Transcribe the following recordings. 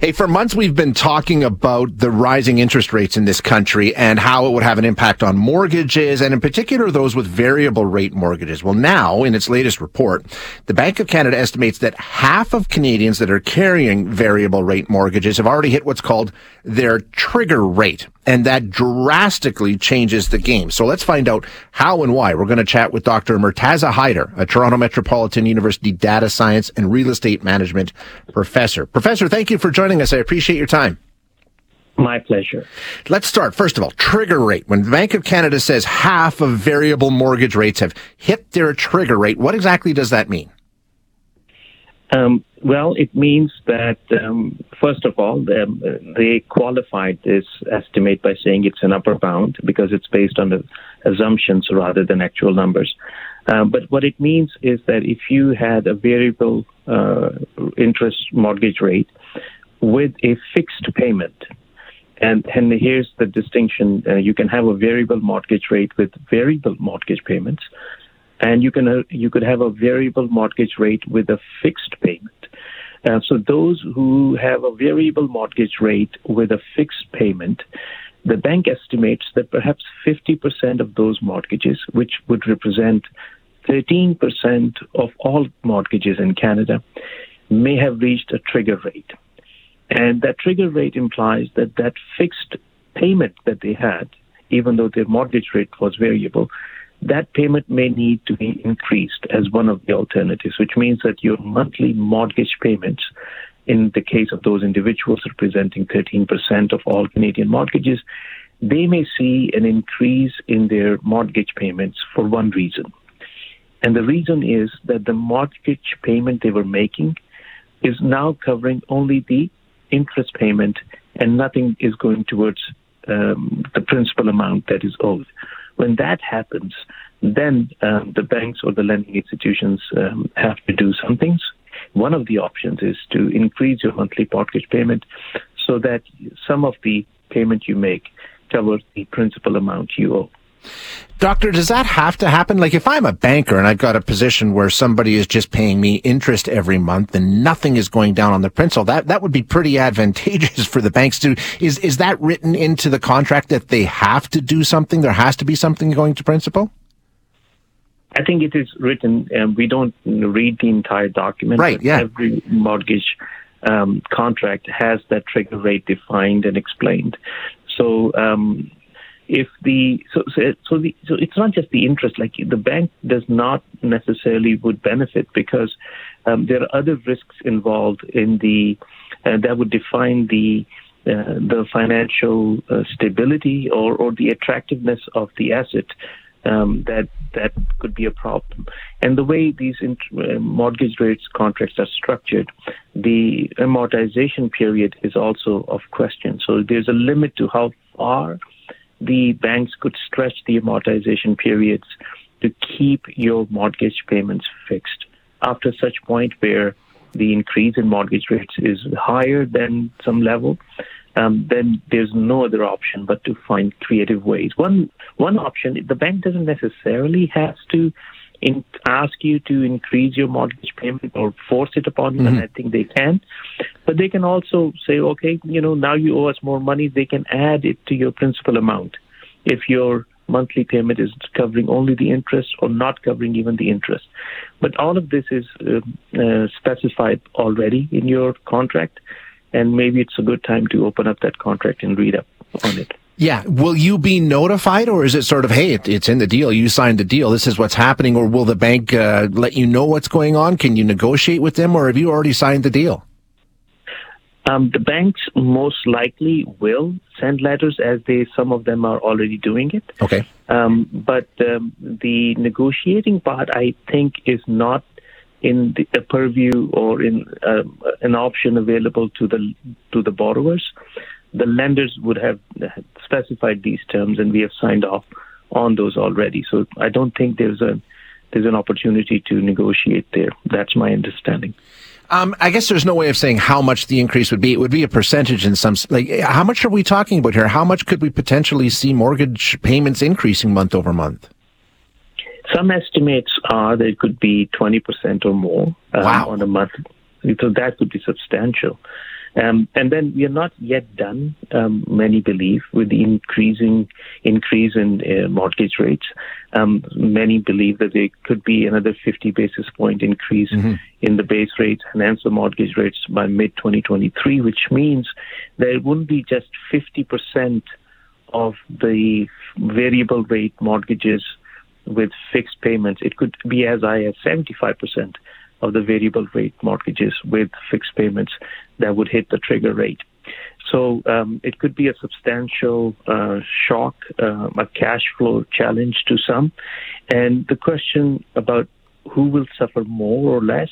Hey, for months we've been talking about the rising interest rates in this country and how it would have an impact on mortgages and in particular those with variable rate mortgages. Well, now in its latest report, the Bank of Canada estimates that half of Canadians that are carrying variable rate mortgages have already hit what's called their trigger rate. And that drastically changes the game. So let's find out how and why. We're going to chat with Dr. Murtaza Haider, a Toronto Metropolitan University data science and real estate management professor. Professor, thank you for joining us. I appreciate your time. My pleasure. Let's start. First of all, trigger rate. When the Bank of Canada says half of variable mortgage rates have hit their trigger rate, what exactly does that mean? Um, well, it means that, um, first of all, they, they qualified this estimate by saying it's an upper bound because it's based on the assumptions rather than actual numbers. Um, but what it means is that if you had a variable uh, interest mortgage rate with a fixed payment, and, and here's the distinction uh, you can have a variable mortgage rate with variable mortgage payments, and you can uh, you could have a variable mortgage rate with a fixed payment. Uh, so those who have a variable mortgage rate with a fixed payment, the bank estimates that perhaps 50% of those mortgages, which would represent 13% of all mortgages in Canada, may have reached a trigger rate. And that trigger rate implies that that fixed payment that they had, even though their mortgage rate was variable, that payment may need to be increased as one of the alternatives, which means that your monthly mortgage payments, in the case of those individuals representing 13% of all Canadian mortgages, they may see an increase in their mortgage payments for one reason. And the reason is that the mortgage payment they were making is now covering only the interest payment and nothing is going towards um, the principal amount that is owed. When that happens, then um, the banks or the lending institutions um, have to do some things. One of the options is to increase your monthly mortgage payment so that some of the payment you make covers the principal amount you owe. Doctor, does that have to happen? Like if I'm a banker and I've got a position where somebody is just paying me interest every month and nothing is going down on the principal, that, that would be pretty advantageous for the banks to, is, is that written into the contract that they have to do something? There has to be something going to principal? I think it is written, and we don't read the entire document. Right, yeah. Every mortgage um, contract has that trigger rate defined and explained. So, um, if the so so so, the, so it's not just the interest like the bank does not necessarily would benefit because um, there are other risks involved in the uh, that would define the uh, the financial uh, stability or, or the attractiveness of the asset um, that that could be a problem. And the way these int- uh, mortgage rates contracts are structured, the amortization period is also of question. So there's a limit to how far the banks could stretch the amortization periods to keep your mortgage payments fixed. After such point where the increase in mortgage rates is higher than some level, um, then there's no other option but to find creative ways. One one option, the bank doesn't necessarily have to in, ask you to increase your mortgage payment or force it upon you, mm-hmm. and I think they can. But they can also say, okay, you know, now you owe us more money. They can add it to your principal amount if your monthly payment is covering only the interest or not covering even the interest. But all of this is uh, uh, specified already in your contract, and maybe it's a good time to open up that contract and read up on it. Yeah. Will you be notified or is it sort of, hey, it, it's in the deal. You signed the deal. This is what's happening. Or will the bank uh, let you know what's going on? Can you negotiate with them or have you already signed the deal? Um, the banks most likely will send letters as they, some of them are already doing it. Okay. Um, but um, the negotiating part, I think, is not in the purview or in uh, an option available to the to the borrowers the lenders would have specified these terms, and we have signed off on those already. So I don't think there's a there's an opportunity to negotiate there. That's my understanding. Um, I guess there's no way of saying how much the increase would be. It would be a percentage in some, like, how much are we talking about here? How much could we potentially see mortgage payments increasing month over month? Some estimates are that it could be 20% or more um, wow. on a month. So that could be substantial. Um, and then we are not yet done, um, many believe, with the increasing increase in uh, mortgage rates. Um, many believe that there could be another 50 basis point increase mm-hmm. in the base rate and hence the mortgage rates by mid 2023, which means there wouldn't be just 50% of the variable rate mortgages with fixed payments. It could be as high as 75% of the variable rate mortgages with fixed payments that would hit the trigger rate. So um, it could be a substantial uh, shock, uh, a cash flow challenge to some. And the question about who will suffer more or less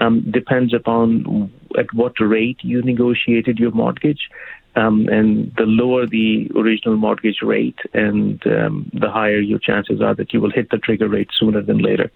um, depends upon at what rate you negotiated your mortgage. Um, and the lower the original mortgage rate, and um, the higher your chances are that you will hit the trigger rate sooner than later.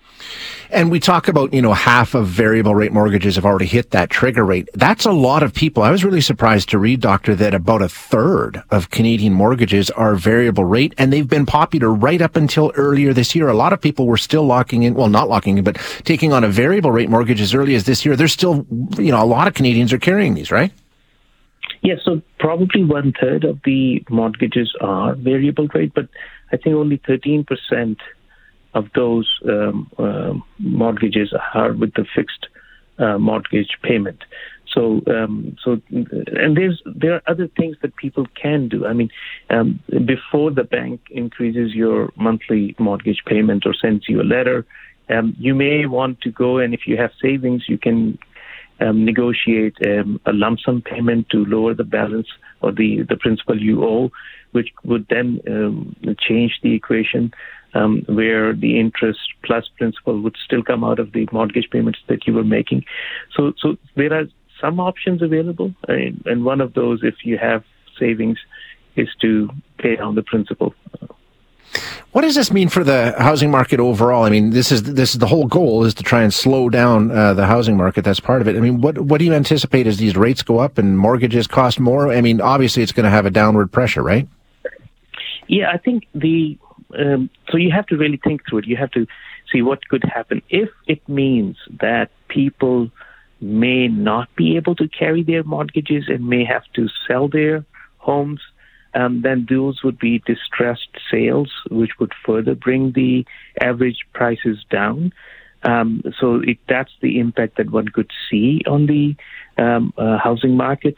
And we talk about, you know, half of variable rate mortgages have already hit that trigger rate. That's a lot of people. I was really surprised to read, Doctor, that about a third of Canadian mortgages are variable rate, and they've been popular right up until earlier this year. A lot of people were still locking in, well, not locking in, but taking on a variable rate mortgage as early as this year. There's still, you know, a lot of Canadians are carrying these, right? Yes, so probably one third of the mortgages are variable rate, but I think only 13% of those um, uh, mortgages are with the fixed uh, mortgage payment. So, um, so, and there's there are other things that people can do. I mean, um, before the bank increases your monthly mortgage payment or sends you a letter, um, you may want to go and if you have savings, you can um, negotiate um, a lump sum payment to lower the balance or the, the principal you owe, which would then um, change the equation um, where the interest plus principal would still come out of the mortgage payments that you were making. So, so there are some options available, and, and one of those, if you have savings, is to pay down the principal. What does this mean for the housing market overall? I mean, this is this is the whole goal is to try and slow down uh, the housing market. That's part of it. I mean, what what do you anticipate as these rates go up and mortgages cost more? I mean, obviously it's going to have a downward pressure, right? Yeah, I think the um, so you have to really think through it. You have to see what could happen if it means that people may not be able to carry their mortgages and may have to sell their homes um, then those would be distressed sales, which would further bring the average prices down. Um, so it, that's the impact that one could see on the um, uh, housing market.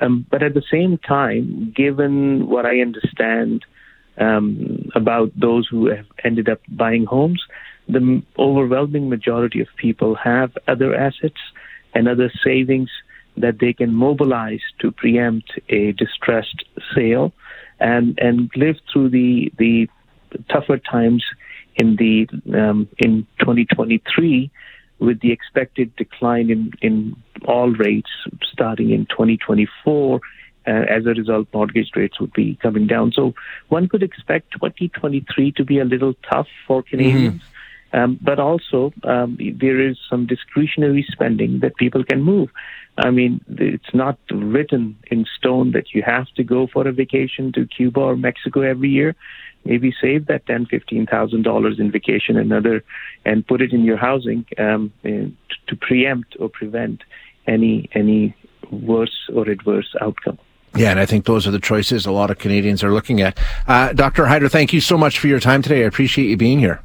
Um, but at the same time, given what I understand um, about those who have ended up buying homes, the overwhelming majority of people have other assets and other savings that they can mobilize to preempt a distressed sale and and live through the the tougher times in the um, in 2023 with the expected decline in in all rates starting in 2024 uh, as a result mortgage rates would be coming down so one could expect 2023 to be a little tough for Canadians mm-hmm. Um, but also, um, there is some discretionary spending that people can move. I mean, it's not written in stone that you have to go for a vacation to Cuba or Mexico every year. Maybe save that ten, fifteen thousand dollars in vacation and other, and put it in your housing um, to preempt or prevent any any worse or adverse outcome. Yeah, and I think those are the choices a lot of Canadians are looking at. Uh, Dr. Haider, thank you so much for your time today. I appreciate you being here.